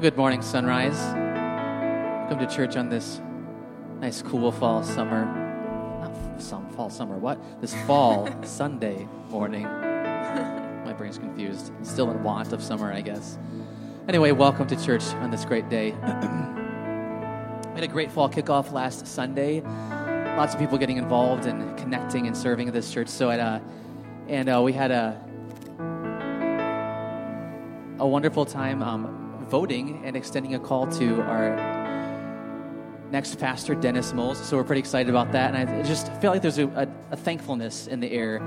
Good morning, Sunrise. Come to church on this nice, cool fall summer. Not some fall summer. What? This fall Sunday morning. My brain's confused. Still in want of summer, I guess. Anyway, welcome to church on this great day. we had a great fall kickoff last Sunday. Lots of people getting involved and connecting and serving at this church. So, at, uh, and uh, we had a a wonderful time um, voting and extending a call to our next pastor, Dennis Moles. So we're pretty excited about that. And I just feel like there's a, a, a thankfulness in the air.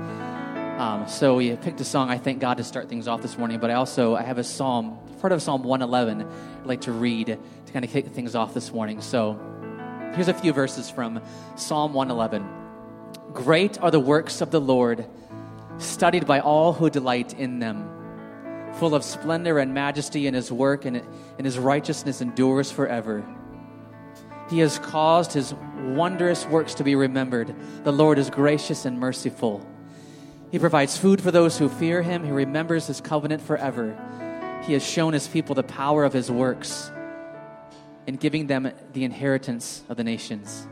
Um, so we picked a song, I thank God, to start things off this morning. But I also I have a psalm, part of Psalm 111, I'd like to read to kind of kick things off this morning. So here's a few verses from Psalm 111. Great are the works of the Lord, studied by all who delight in them full of splendor and majesty in his work, and, and his righteousness endures forever. He has caused his wondrous works to be remembered. The Lord is gracious and merciful. He provides food for those who fear him. He remembers his covenant forever. He has shown his people the power of his works in giving them the inheritance of the nations.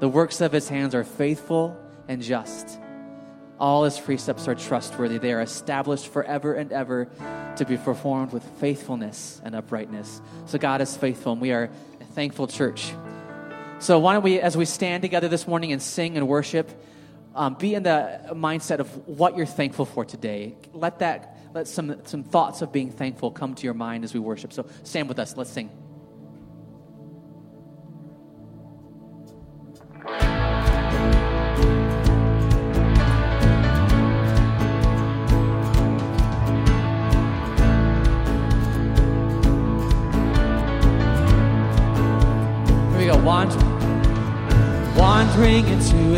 The works of his hands are faithful and just. All his precepts are trustworthy. They are established forever and ever to be performed with faithfulness and uprightness. So God is faithful, and we are a thankful church. So why don't we, as we stand together this morning and sing and worship, um, be in the mindset of what you're thankful for today. Let that, let some some thoughts of being thankful come to your mind as we worship. So stand with us. Let's sing.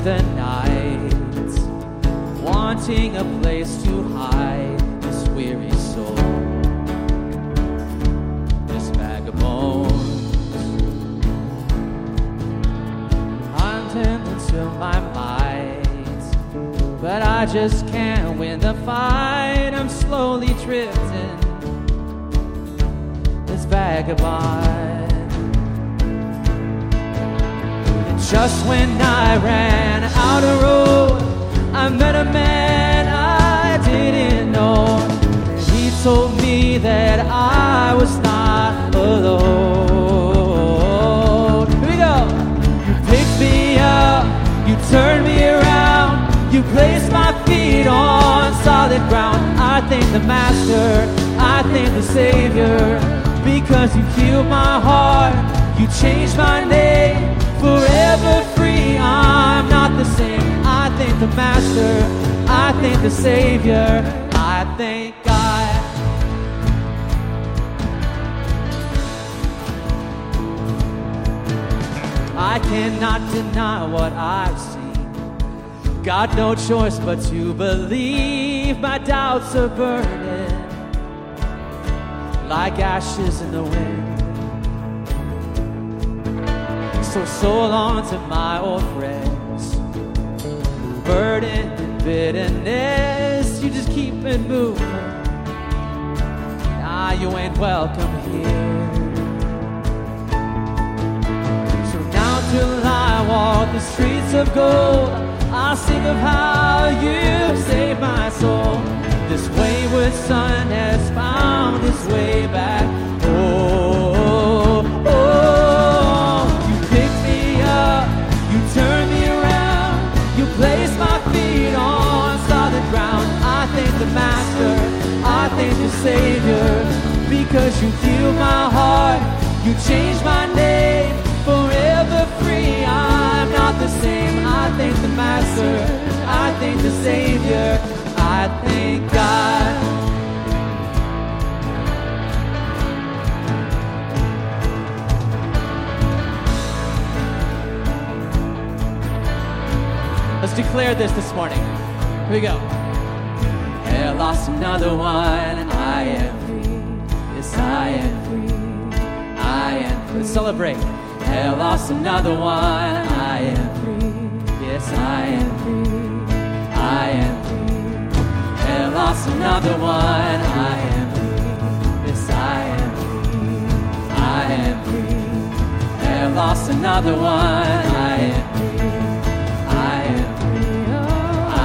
The night, wanting a place to hide this weary soul, this vagabond. Tempted to my might, but I just can't win the fight. I'm slowly drifting, this vagabond. Just when I ran that I was not alone. Here we go. You picked me up, you turned me around, you placed my feet on solid ground. I thank the Master, I thank the Savior, because you healed my heart, you changed my name forever free. I'm not the same. I thank the Master. I thank the Savior. I thank God. I cannot deny what I've seen. Got no choice but to believe. My doubts are burning like ashes in the wind. So, so long to my old friends. Burden and bitterness, you just keep it moving. Nah, you ain't welcome here. Till I walk the streets of gold, I'll sing of how you saved my soul. This wayward son has found his way back. Oh, oh. Oh. you pick me up, you turn me around, you place my feet on solid ground. I thank the Master, I thank the Savior, because you healed my heart, you changed my name, thank the master, I thank the Savior, I thank God. Let's declare this this morning. Here we go I lost another one, I am free. Yes, I am free. I am free. Let's celebrate. Hell lost another one, I am free. Yes, I am free. I am free. Hell lost another one, I am free. Yes, I am free. I am free. And lost another one. I am free. I am free.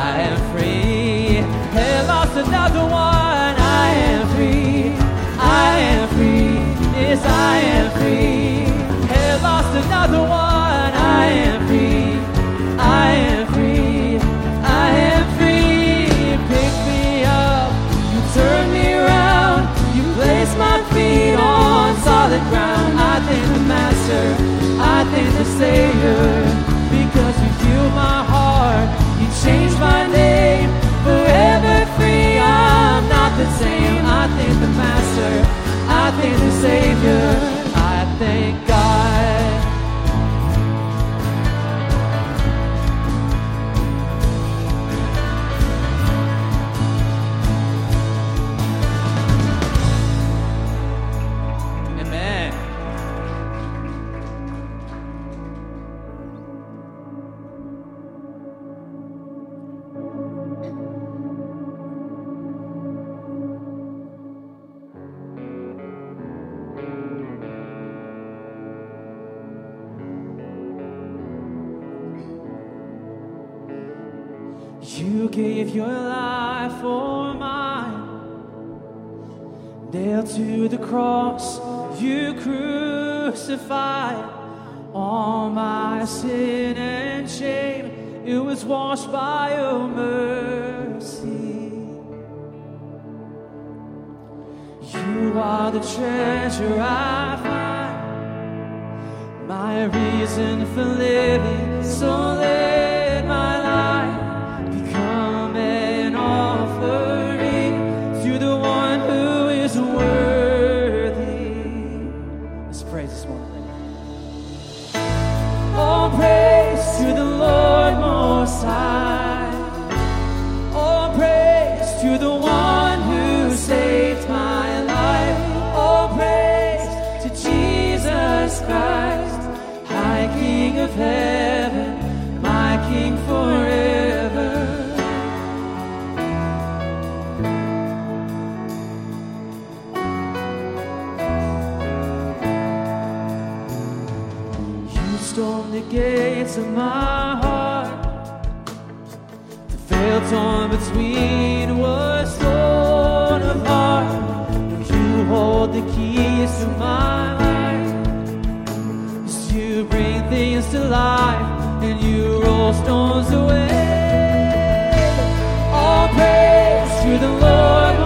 I am free. Had lost another one. I am free. I am free. Yes, I am free. Had lost another one. I thank the same I think the master I think the Savior. I thank God. Gave your life for mine. Nailed to the cross, you crucified all my sin and shame. It was washed by your mercy. You are the treasure I find, my reason for living. So let the keys to my life. Yes, you bring things to life and you roll stones away. All praise to the Lord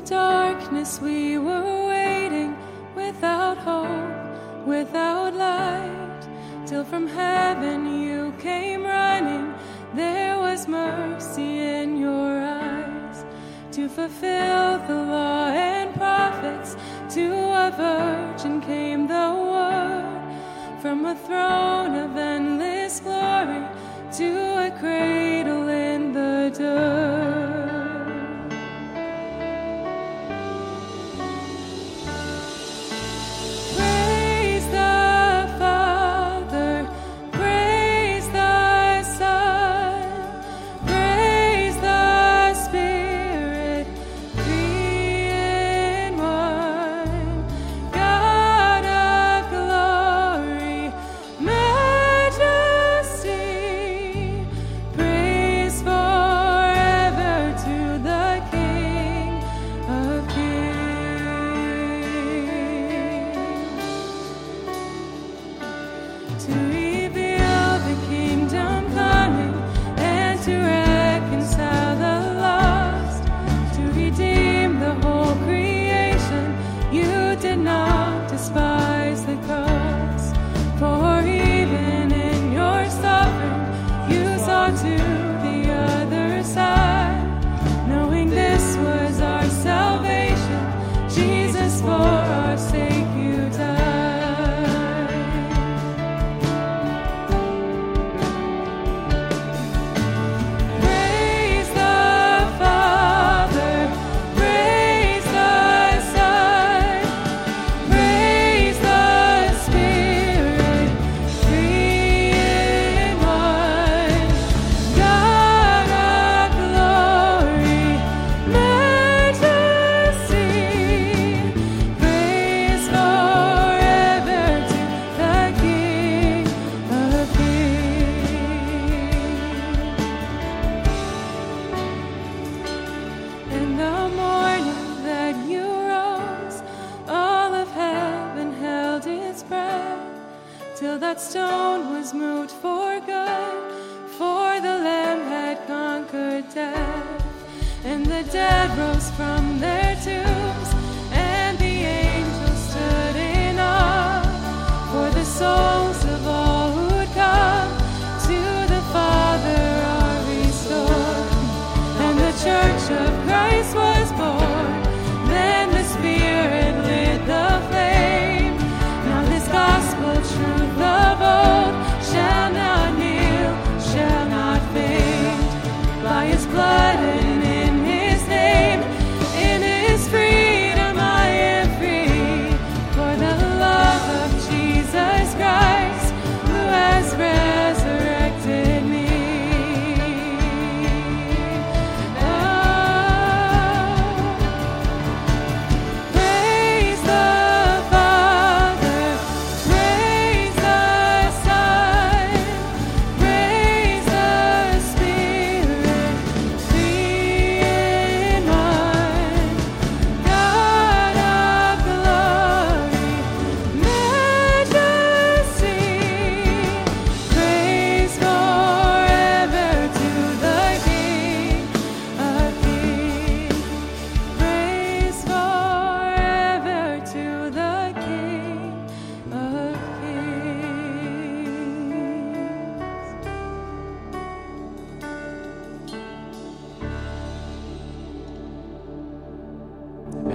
darkness we were waiting without hope, without light, till from heaven you came running. There was mercy in your eyes to fulfill the law and prophets. To a virgin came the word from a throne of endless glory to a cradle blood and the dead rose from their free.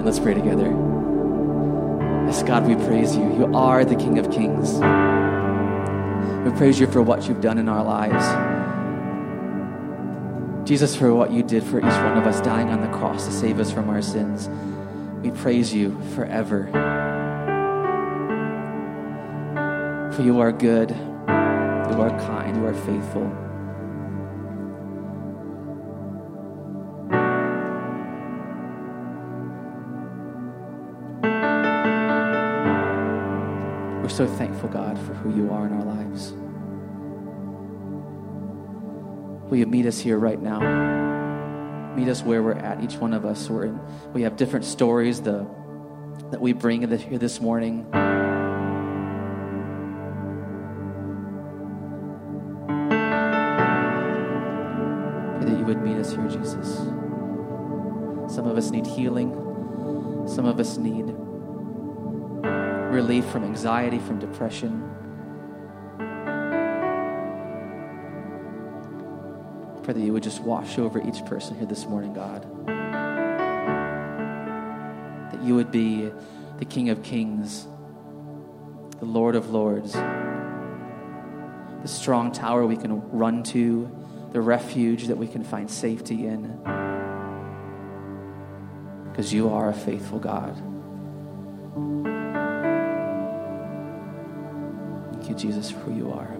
Let's pray together. Yes, God, we praise you. You are the King of Kings. We praise you for what you've done in our lives. Jesus, for what you did for each one of us, dying on the cross to save us from our sins. We praise you forever. For you are good, you are kind, you are faithful. So thankful, God, for who you are in our lives. Will you meet us here right now? Meet us where we're at, each one of us. We're in, we have different stories the, that we bring here this morning. That you would meet us here, Jesus. Some of us need healing. Some of us need relief from anxiety, from depression. Pray that you would just wash over each person here this morning, God. That you would be the King of Kings, the Lord of Lords, the strong tower we can run to, the refuge that we can find safety in. Because you are a faithful God. Thank you, Jesus, for who you are.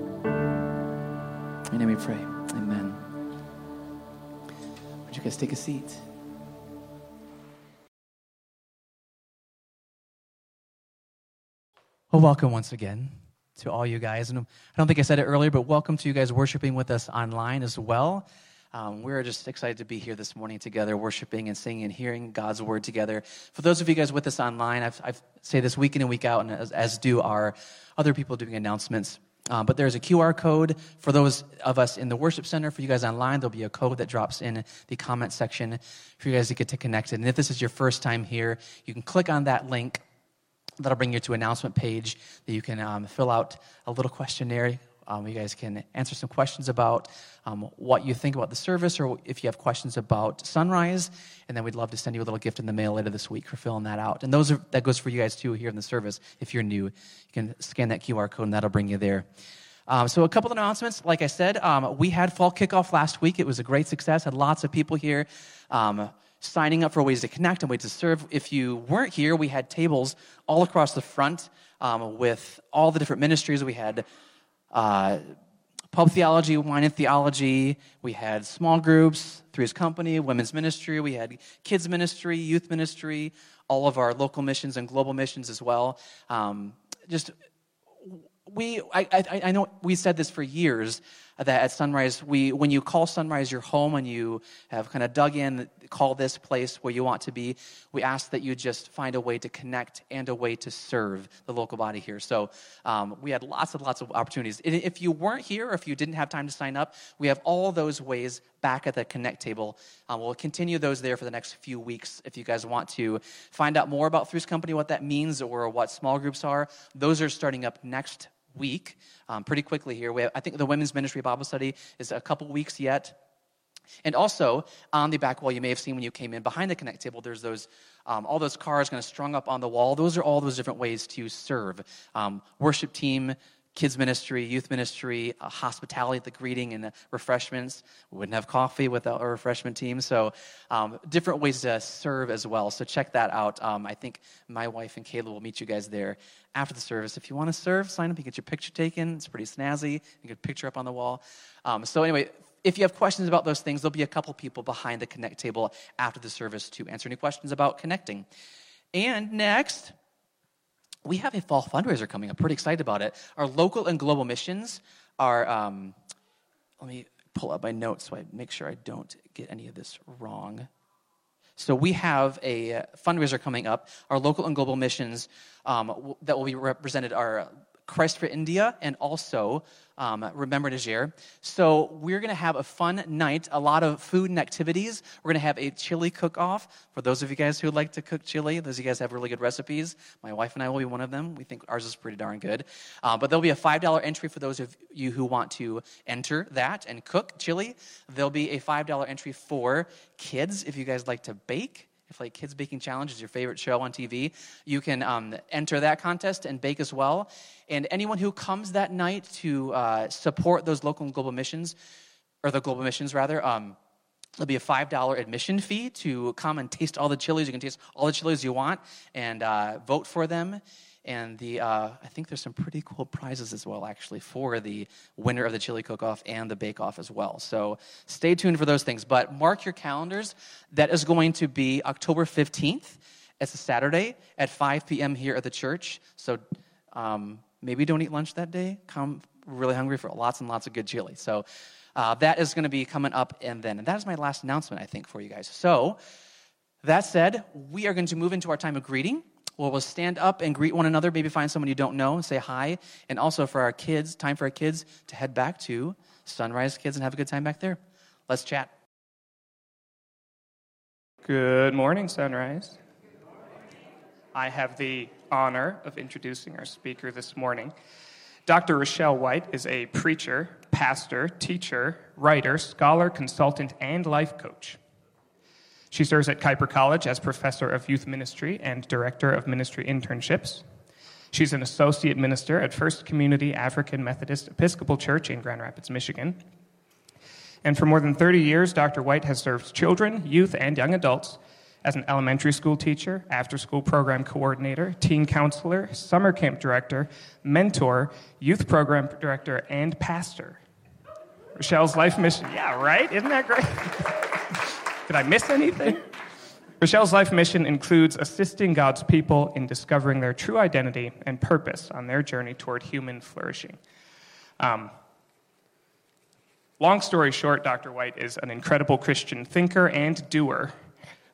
In your name we pray. Amen. Would you guys take a seat? Well, welcome once again to all you guys. And I don't think I said it earlier, but welcome to you guys worshiping with us online as well. Um, we're just excited to be here this morning together, worshiping and singing and hearing God's word together. For those of you guys with us online, I've, I've say this week in and week out, and as, as do our other people doing announcements. Um, but there's a QR code for those of us in the worship center. For you guys online, there'll be a code that drops in the comment section for you guys to get to connected. And if this is your first time here, you can click on that link. That'll bring you to an announcement page that you can um, fill out a little questionnaire. Um, you guys can answer some questions about um, what you think about the service, or if you have questions about Sunrise, and then we'd love to send you a little gift in the mail later this week for filling that out. And those are, that goes for you guys too here in the service. If you're new, you can scan that QR code, and that'll bring you there. Um, so, a couple of announcements. Like I said, um, we had fall kickoff last week. It was a great success. Had lots of people here um, signing up for ways to connect and ways to serve. If you weren't here, we had tables all across the front um, with all the different ministries. We had uh, pub theology, wine and theology. We had small groups, Three's Company, women's ministry. We had kids ministry, youth ministry, all of our local missions and global missions as well. Um, just we, I, I, I know we said this for years that at Sunrise, we, when you call Sunrise your home and you have kind of dug in, call this place where you want to be, we ask that you just find a way to connect and a way to serve the local body here. So um, we had lots and lots of opportunities. If you weren't here or if you didn't have time to sign up, we have all those ways back at the Connect table. Um, we'll continue those there for the next few weeks. If you guys want to find out more about Three's Company, what that means, or what small groups are, those are starting up next week. Um, pretty quickly here. Have, I think the women's ministry Bible study is a couple weeks yet. And also on the back wall, you may have seen when you came in behind the connect table, there's those um, all those cards kind of strung up on the wall. Those are all those different ways to serve. Um, worship team, kids ministry, youth ministry, uh, hospitality, the greeting and the refreshments. We wouldn't have coffee without a refreshment team. So, um, different ways to serve as well. So, check that out. Um, I think my wife and Kayla will meet you guys there after the service. If you want to serve, sign up. You get your picture taken. It's pretty snazzy. You get a picture up on the wall. Um, so, anyway, if you have questions about those things, there'll be a couple people behind the Connect table after the service to answer any questions about connecting. And next, we have a fall fundraiser coming up. Pretty excited about it. Our local and global missions are. Um, let me pull up my notes so I make sure I don't get any of this wrong. So we have a fundraiser coming up. Our local and global missions um, that will be represented are Christ for India and also um, Remember Niger. So we're going to have a fun night, a lot of food and activities. We're going to have a chili cook-off for those of you guys who like to cook chili. Those of you guys have really good recipes. My wife and I will be one of them. We think ours is pretty darn good. Uh, but there'll be a $5 entry for those of you who want to enter that and cook chili. There'll be a $5 entry for kids if you guys like to bake if like Kids Baking Challenge is your favorite show on TV, you can um, enter that contest and bake as well. And anyone who comes that night to uh, support those local and global missions, or the global missions rather, um, There'll be a $5 admission fee to come and taste all the chilies. You can taste all the chilies you want and uh, vote for them. And the, uh, I think there's some pretty cool prizes as well, actually, for the winner of the chili cook off and the bake off as well. So stay tuned for those things. But mark your calendars. That is going to be October 15th. It's a Saturday at 5 p.m. here at the church. So um, maybe don't eat lunch that day. Come really hungry for lots and lots of good chili. So uh, that is going to be coming up and then. And that is my last announcement, I think, for you guys. So that said, we are going to move into our time of greeting. Well, we'll stand up and greet one another, maybe find someone you don't know and say hi. And also for our kids, time for our kids to head back to Sunrise Kids and have a good time back there. Let's chat. Good morning, Sunrise. I have the honor of introducing our speaker this morning. Dr. Rochelle White is a preacher, pastor, teacher, writer, scholar, consultant, and life coach. She serves at Kuiper College as professor of youth ministry and director of ministry internships. She's an associate minister at First Community African Methodist Episcopal Church in Grand Rapids, Michigan. And for more than 30 years, Dr. White has served children, youth, and young adults as an elementary school teacher, after school program coordinator, teen counselor, summer camp director, mentor, youth program director, and pastor. Rochelle's life mission. Yeah, right? Isn't that great? Did I miss anything? Rochelle's life mission includes assisting God's people in discovering their true identity and purpose on their journey toward human flourishing. Um, long story short, Dr. White is an incredible Christian thinker and doer.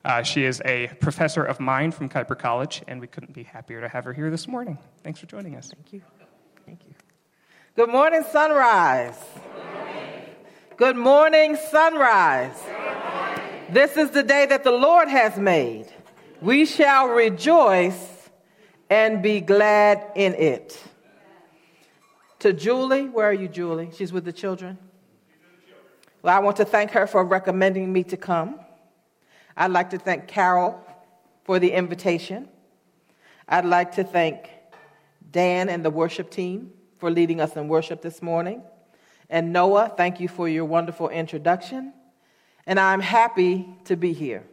Uh, she is a professor of mine from Kuiper College, and we couldn't be happier to have her here this morning. Thanks for joining us. Thank you. Thank you. Good morning, Sunrise. Good morning, Good morning Sunrise. This is the day that the Lord has made. We shall rejoice and be glad in it. To Julie, where are you, Julie? She's with the children. Well, I want to thank her for recommending me to come. I'd like to thank Carol for the invitation. I'd like to thank Dan and the worship team for leading us in worship this morning. And Noah, thank you for your wonderful introduction and I'm happy to be here.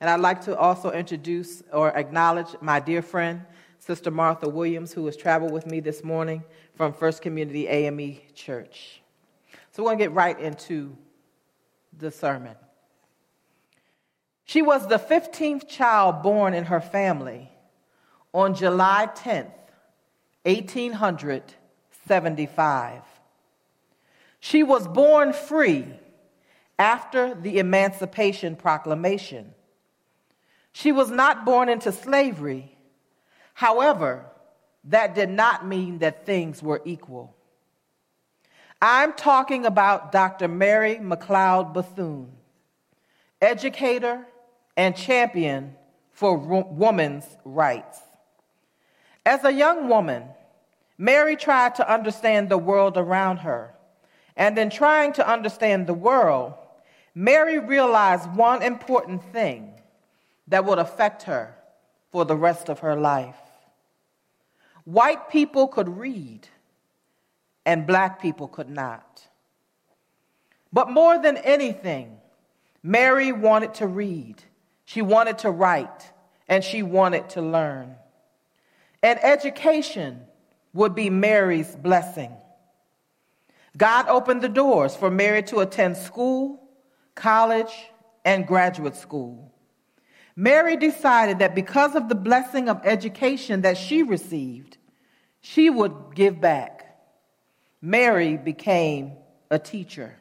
And I'd like to also introduce or acknowledge my dear friend, Sister Martha Williams, who has traveled with me this morning from First Community AME Church. So we're going to get right into the sermon. She was the 15th child born in her family on July 10th, 1875. She was born free after the Emancipation Proclamation. She was not born into slavery. However, that did not mean that things were equal. I'm talking about Dr. Mary McLeod Bethune, educator and champion for women's rights. As a young woman, Mary tried to understand the world around her. And in trying to understand the world, Mary realized one important thing that would affect her for the rest of her life. White people could read, and black people could not. But more than anything, Mary wanted to read, she wanted to write, and she wanted to learn. And education would be Mary's blessing. God opened the doors for Mary to attend school college, and graduate school. Mary decided that because of the blessing of education that she received, she would give back. Mary became a teacher.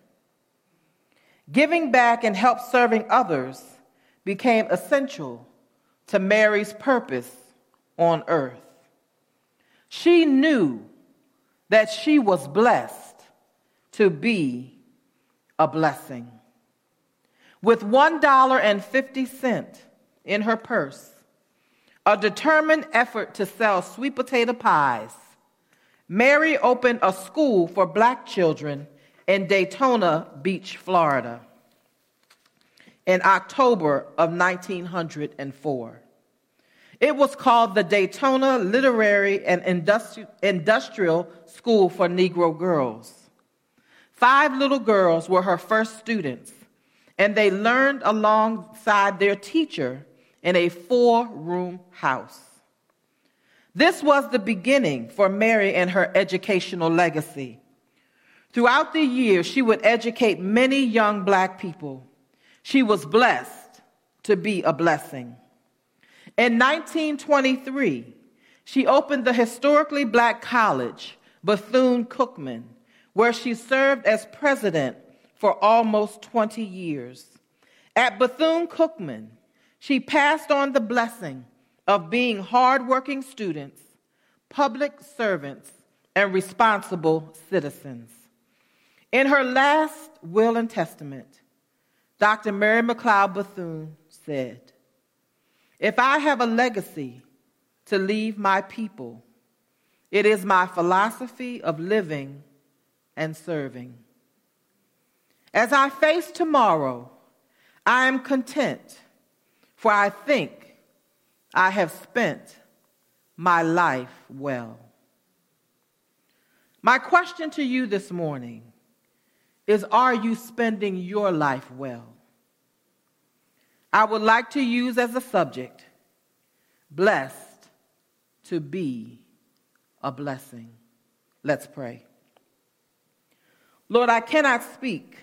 Giving back and help serving others became essential to Mary's purpose on earth. She knew that she was blessed to be a blessing. With $1.50 in her purse, a determined effort to sell sweet potato pies, Mary opened a school for black children in Daytona Beach, Florida. in October of 1904. It was called the Daytona Literary and Industri- Industrial School for Negro Girls. Five little girls were her first students, and they learned alongside their teacher in a four room house. This was the beginning for Mary and her educational legacy. Throughout the years, she would educate many young black people. She was blessed to be a blessing. In 1923, she opened the historically black college, Bethune Cookman, where she served as president for almost 20 years. At Bethune Cookman, she passed on the blessing of being hardworking students, public servants, and responsible citizens. In her last will and testament, Dr. Mary McLeod Bethune said, If I have a legacy to leave my people, it is my philosophy of living and serving. As I face tomorrow, I am content, for I think I have spent my life well. My question to you this morning is Are you spending your life well? I would like to use as a subject, blessed to be a blessing. Let's pray. Lord, I cannot speak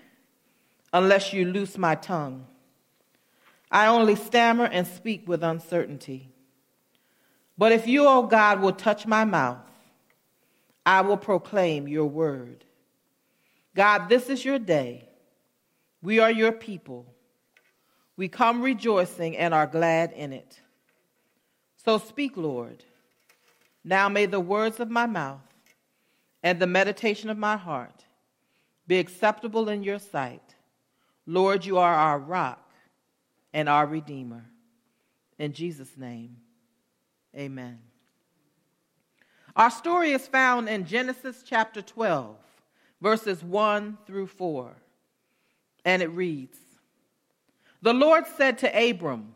unless you loose my tongue. I only stammer and speak with uncertainty. But if you, O oh God, will touch my mouth, I will proclaim your word. God, this is your day. We are your people. We come rejoicing and are glad in it. So speak, Lord. Now may the words of my mouth and the meditation of my heart be acceptable in your sight. Lord, you are our rock and our redeemer. In Jesus' name, amen. Our story is found in Genesis chapter 12, verses 1 through 4. And it reads The Lord said to Abram,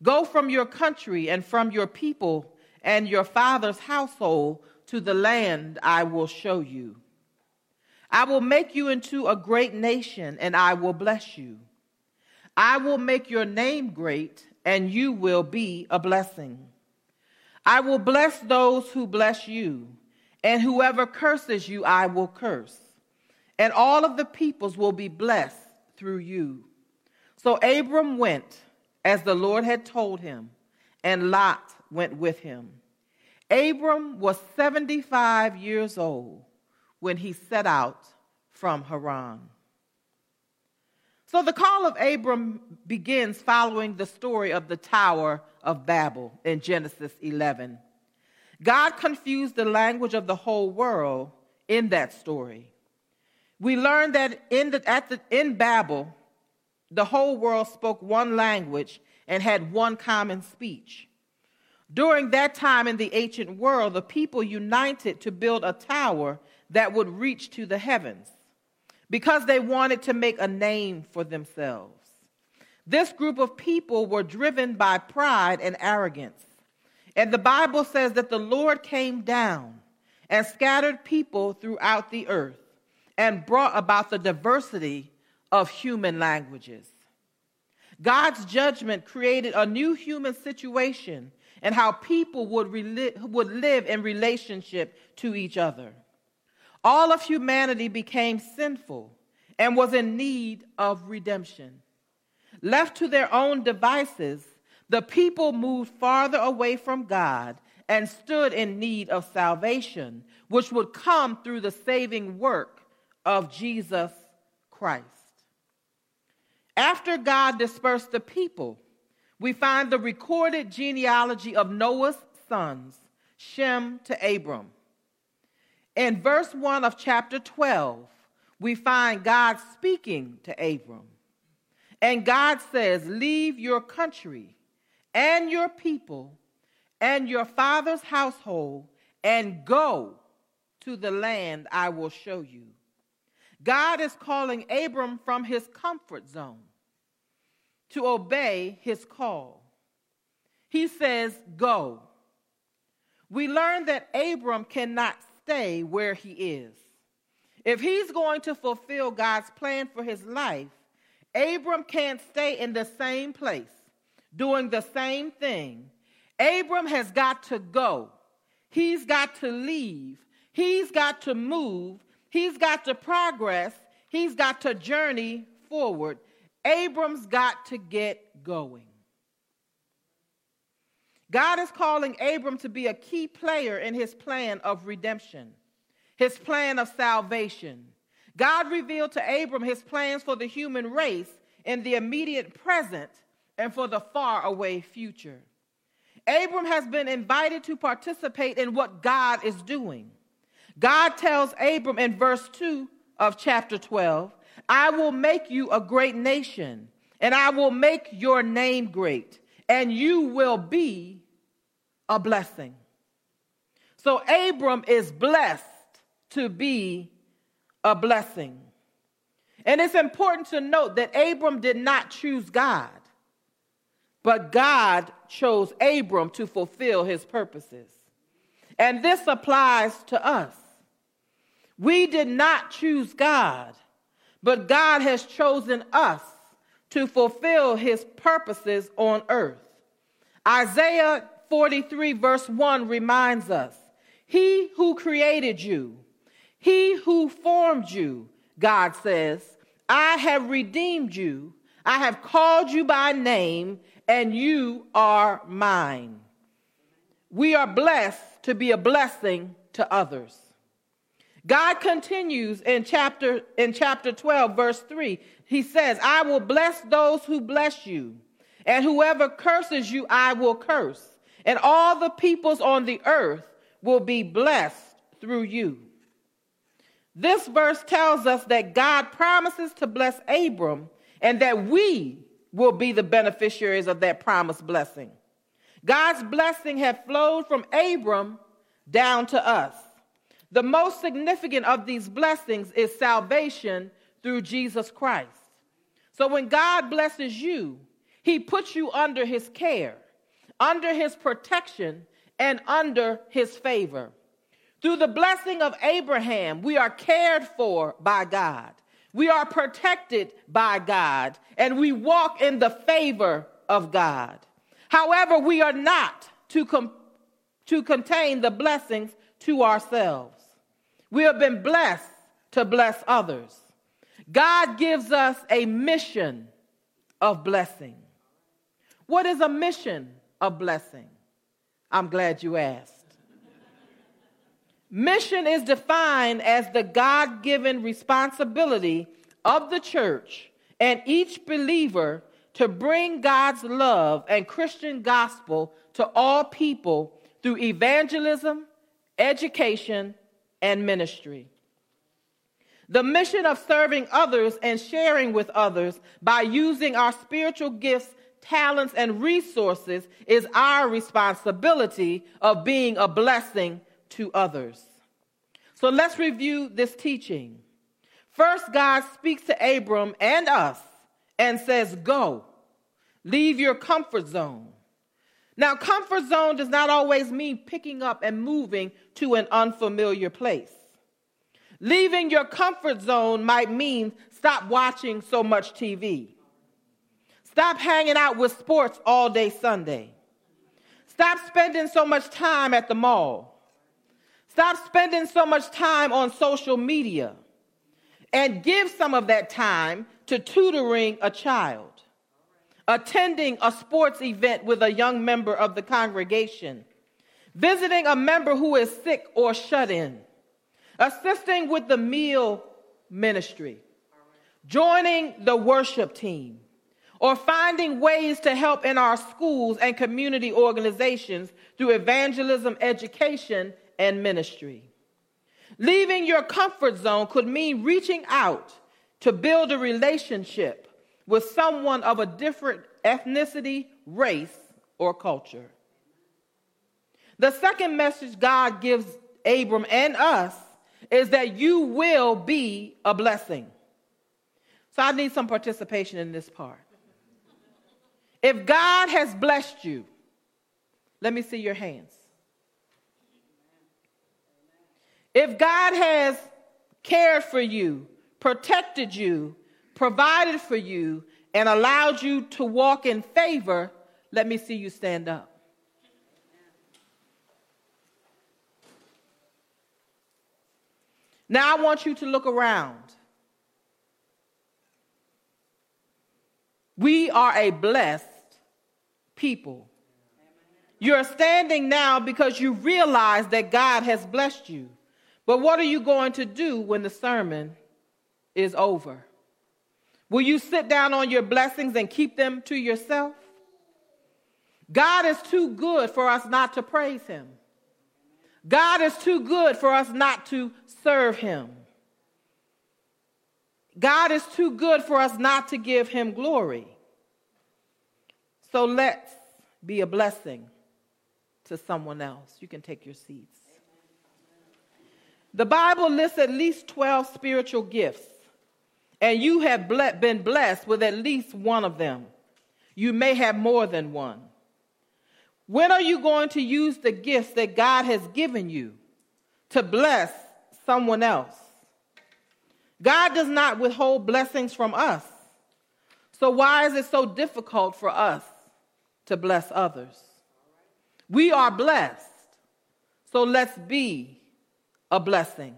Go from your country and from your people and your father's household to the land I will show you. I will make you into a great nation, and I will bless you. I will make your name great, and you will be a blessing. I will bless those who bless you, and whoever curses you, I will curse. And all of the peoples will be blessed through you. So Abram went as the Lord had told him, and Lot went with him. Abram was 75 years old when he set out from Haran. So the call of Abram begins following the story of the Tower of Babel in Genesis 11. God confused the language of the whole world in that story. We learn that in, the, at the, in Babel, the whole world spoke one language and had one common speech. During that time in the ancient world, the people united to build a tower that would reach to the heavens because they wanted to make a name for themselves. This group of people were driven by pride and arrogance. And the Bible says that the Lord came down and scattered people throughout the earth and brought about the diversity of human languages. God's judgment created a new human situation and how people would, would live in relationship to each other all of humanity became sinful and was in need of redemption. Left to their own devices, the people moved farther away from God and stood in need of salvation, which would come through the saving work of Jesus Christ. After God dispersed the people, we find the recorded genealogy of Noah's sons, Shem to Abram. In verse 1 of chapter 12, we find God speaking to Abram. And God says, Leave your country and your people and your father's household and go to the land I will show you. God is calling Abram from his comfort zone. to obey his call. He says, Go. We learn that Abram cannot stay where he is. If he's going to fulfill God's plan for his life, Abram can't stay in the same place doing the same thing. Abram has got to go. He's got to leave. He's got to move. He's got to progress. He's got to journey forward. Abram's got to get going. God is calling Abram to be a key player in his plan of redemption, his plan of salvation. God revealed to Abram his plans for the human race in the immediate present and for the far away future. Abram has been invited to participate in what God is doing. God tells Abram in verse 2 of chapter 12, I will make you a great nation, and I will make your name great, and you will be a blessing. So Abram is blessed to be a blessing. And it's important to note that Abram did not choose God, but God chose Abram to fulfill his purposes. And this applies to us. We did not choose God, but God has chosen us to fulfill his purposes on earth. Isaiah 43, verse 1 reminds us He who created you, he who formed you, God says, I have redeemed you, I have called you by name, and you are mine. We are blessed to be a blessing to others. God continues in chapter in chapter 12 verse 3. He says, "I will bless those who bless you, and whoever curses you I will curse, and all the peoples on the earth will be blessed through you." This verse tells us that God promises to bless Abram and that we will be the beneficiaries of that promised blessing. God's blessing had flowed from Abram down to us. The most significant of these blessings is salvation through Jesus Christ. So when God blesses you, he puts you under his care, under his protection, and under his favor. Through the blessing of Abraham, we are cared for by God. We are protected by God and we walk in the favor of God. However, we are not to, com- to contain the blessings to ourselves. We have been blessed to bless others. God gives us a mission of blessing. What is a mission of blessing? I'm glad you asked. Mission is defined as the God given responsibility of the church and each believer to bring God's love and Christian gospel to all people through evangelism, education, and ministry. The mission of serving others and sharing with others by using our spiritual gifts, talents, and resources is our responsibility of being a blessing to others. So let's review this teaching. First, God speaks to Abram and us and says, Go, leave your comfort zone. Now, comfort zone does not always mean picking up and moving to an unfamiliar place. Leaving your comfort zone might mean stop watching so much TV. Stop hanging out with sports all day Sunday. Stop spending so much time at the mall. Stop spending so much time on social media and give some of that time to tutoring a child, attending a sports event with a young member of the congregation, visiting a member who is sick or shut in, assisting with the meal ministry, joining the worship team, or finding ways to help in our schools and community organizations through evangelism, education, and ministry. Leaving your comfort zone could mean reaching out to build a relationship with someone of a different ethnicity, race, or culture. The second message God gives Abram and us is that you will be a blessing. So I need some participation in this part. If God has blessed you, let me see your hands. If God has cared for you, protected you, provided for you, and allowed you to walk in favor, let me see you stand up. Now I want you to look around. We are a blessed people. You're standing now because you realize that God has blessed you. But what are you going to do when the sermon is over? Will you sit down on your blessings and keep them to yourself? God is too good for us not to praise Him. God is too good for us not to serve Him. God is too good for us not to give Him glory. So let's be a blessing to someone else. You can take your seats. The Bible lists at least 12 spiritual gifts, and you have been blessed with at least one of them. You may have more than one. When are you going to use the gifts that God has given you to bless someone else? God does not withhold blessings from us. So, why is it so difficult for us to bless others? We are blessed. So, let's be a blessing.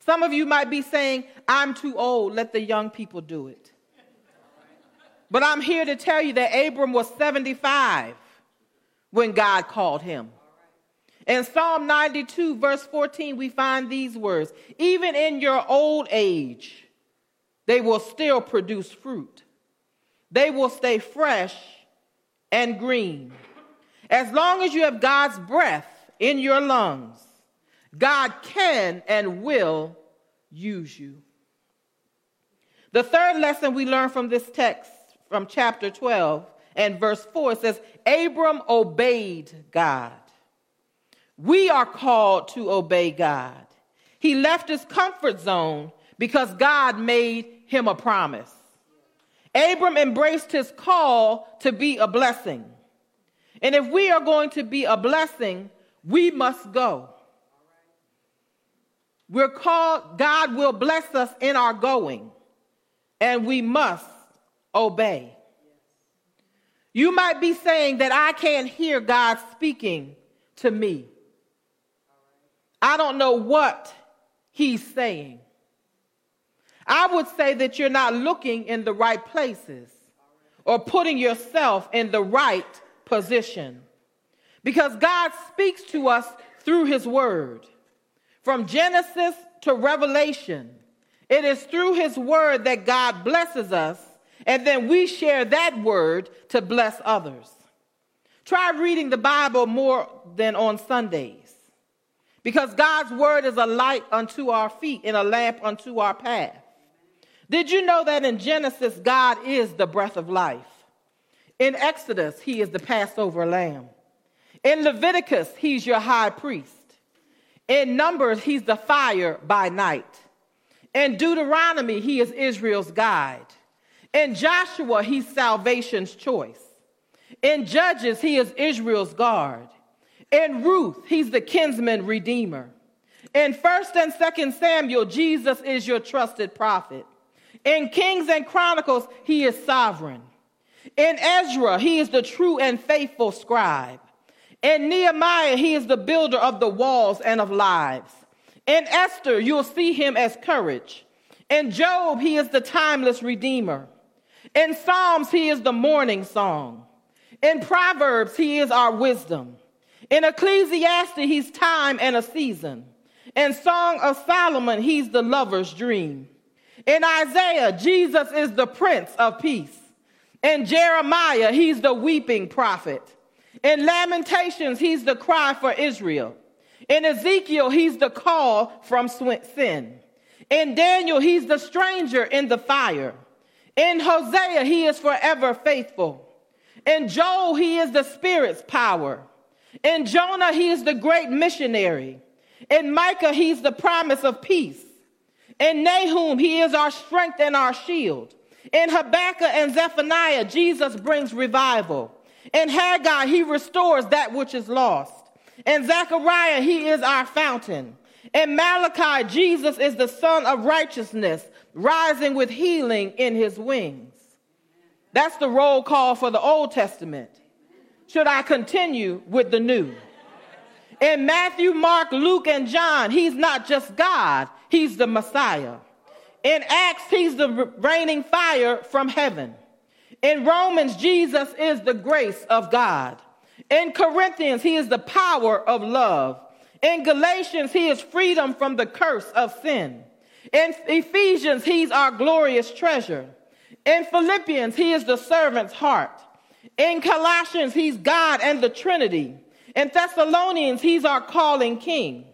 Some of you might be saying, I'm too old, let the young people do it. But I'm here to tell you that Abram was 75 when God called him. In Psalm 92, verse 14, we find these words Even in your old age, they will still produce fruit, they will stay fresh and green. As long as you have God's breath in your lungs, God can and will use you. The third lesson we learn from this text from chapter 12 and verse 4 says, Abram obeyed God. We are called to obey God. He left his comfort zone because God made him a promise. Abram embraced his call to be a blessing. And if we are going to be a blessing, we must go. We're called, God will bless us in our going, and we must obey. You might be saying that I can't hear God speaking to me. I don't know what He's saying. I would say that you're not looking in the right places or putting yourself in the right position. Because God speaks to us through His Word. From Genesis to Revelation, it is through His Word that God blesses us and then we share that word to bless others. Try reading the Bible more than on Sundays. Because God's word is a light unto our feet and a lamp unto our path. Did you know that in Genesis, God is the breath of life? In Exodus, he is the Passover lamb. In Leviticus, he's your high priest. In Numbers, he's the fire by night. In Deuteronomy, he is Israel's guide. In Joshua, he's salvation's choice. In Judges, he is Israel's guard. In Ruth, he's the kinsman redeemer. In 1st and 2nd Samuel, Jesus is your trusted prophet. In Kings and Chronicles, he is sovereign. In Ezra, he is the true and faithful scribe. In Nehemiah, he is the builder of the walls and of lives. In Esther, you'll see him as courage. In Job, he is the timeless redeemer. In Psalms, he is the morning song. In Proverbs, he is our wisdom. In Ecclesiastes, he's time and a season. In Song of Solomon, he's the lover's dream. In Isaiah, Jesus is the Prince of Peace. In Jeremiah, he's the weeping prophet. In Lamentations, he's the cry for Israel. In Ezekiel, he's the call from sin. In Daniel, he's the stranger in the fire. In Hosea, he is forever faithful. In Joel, he is the Spirit's power. In Jonah, he is the great missionary. In Micah, he's the promise of peace. In Nahum, he is our strength and our shield. In Habakkuk and Zephaniah, Jesus brings revival. In Haggai, he restores that which is lost. In Zechariah, he is our fountain. In Malachi, Jesus is the Son of righteousness, rising with healing in his wings. That's the roll call for the Old Testament. Should I continue with the new? In Matthew, Mark, Luke, and John, he's not just God, he's the Messiah. In Acts, he's the raining fire from heaven. In Romans, Jesus is the grace of God. In Corinthians, he is the power of love. In Galatians, he is freedom from the curse of sin. In Ephesians, he's our glorious treasure. In Philippians, he is the servant's heart. In Colossians, he's God and the Trinity. In Thessalonians, he's our calling king.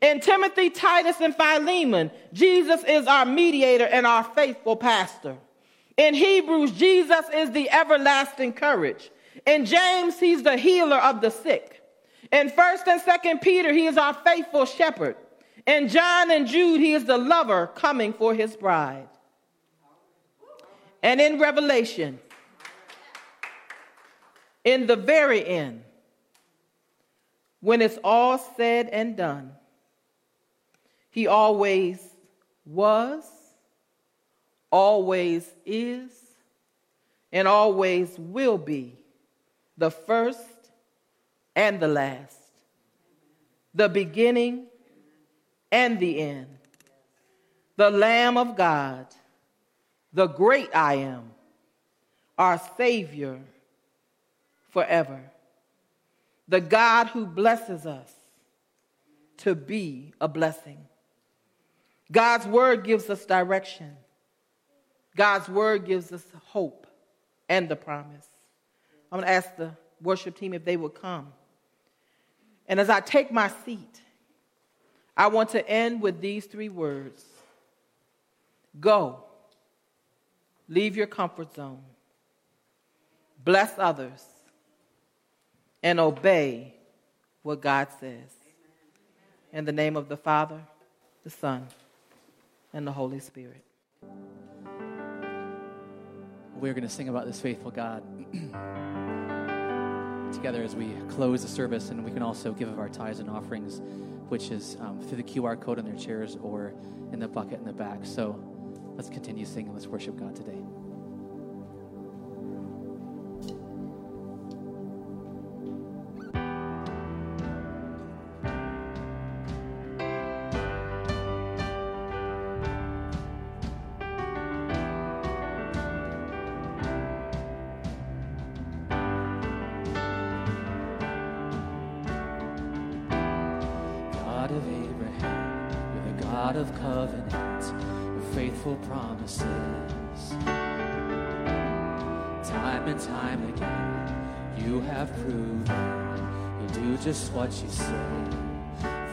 In Timothy, Titus, and Philemon, Jesus is our mediator and our faithful pastor. In Hebrews, Jesus is the everlasting courage. In James, he's the healer of the sick. In 1st and 2nd Peter, he is our faithful shepherd. In John and Jude, he is the lover coming for his bride. And in Revelation, in the very end, when it's all said and done, he always was, always is, and always will be the first and the last, the beginning and the end, the Lamb of God, the great I am, our Savior forever, the God who blesses us to be a blessing. God's word gives us direction. God's word gives us hope and the promise. I'm going to ask the worship team if they would come. And as I take my seat, I want to end with these three words Go, leave your comfort zone, bless others, and obey what God says. In the name of the Father, the Son, and the Holy Spirit. We're going to sing about this faithful God together as we close the service, and we can also give of our tithes and offerings, which is um, through the QR code on their chairs or in the bucket in the back. So let's continue singing. Let's worship God today. Just what you say.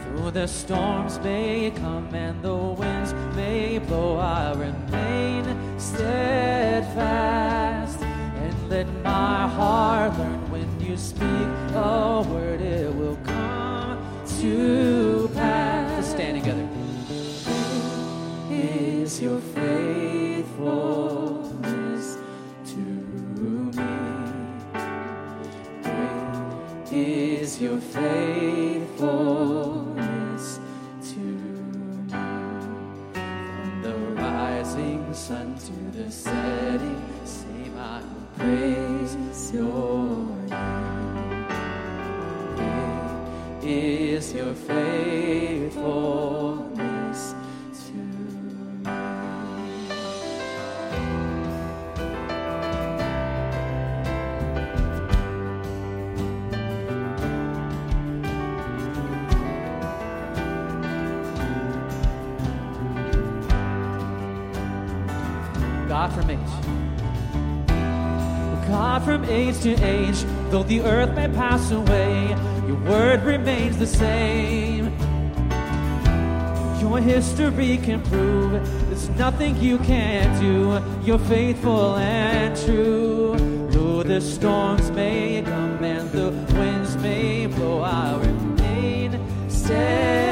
Through the storms may come and the winds may blow, I remain steadfast. And let my heart learn when you speak a word, it will come to your faithfulness though the earth may pass away, your word remains the same. Your history can prove there's nothing you can't do. You're faithful and true. Though the storms may come and the winds may blow, I remain steadfast.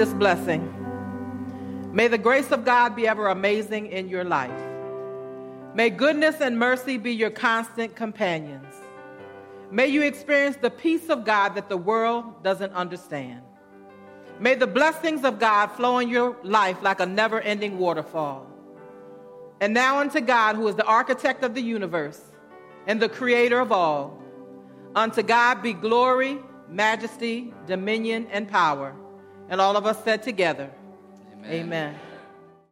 This blessing. May the grace of God be ever amazing in your life. May goodness and mercy be your constant companions. May you experience the peace of God that the world doesn't understand. May the blessings of God flow in your life like a never ending waterfall. And now unto God, who is the architect of the universe and the creator of all, unto God be glory, majesty, dominion, and power. And all of us said together, Amen. Amen.